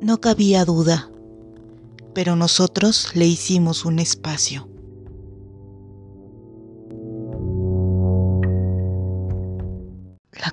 No cabía duda, pero nosotros le hicimos un espacio. La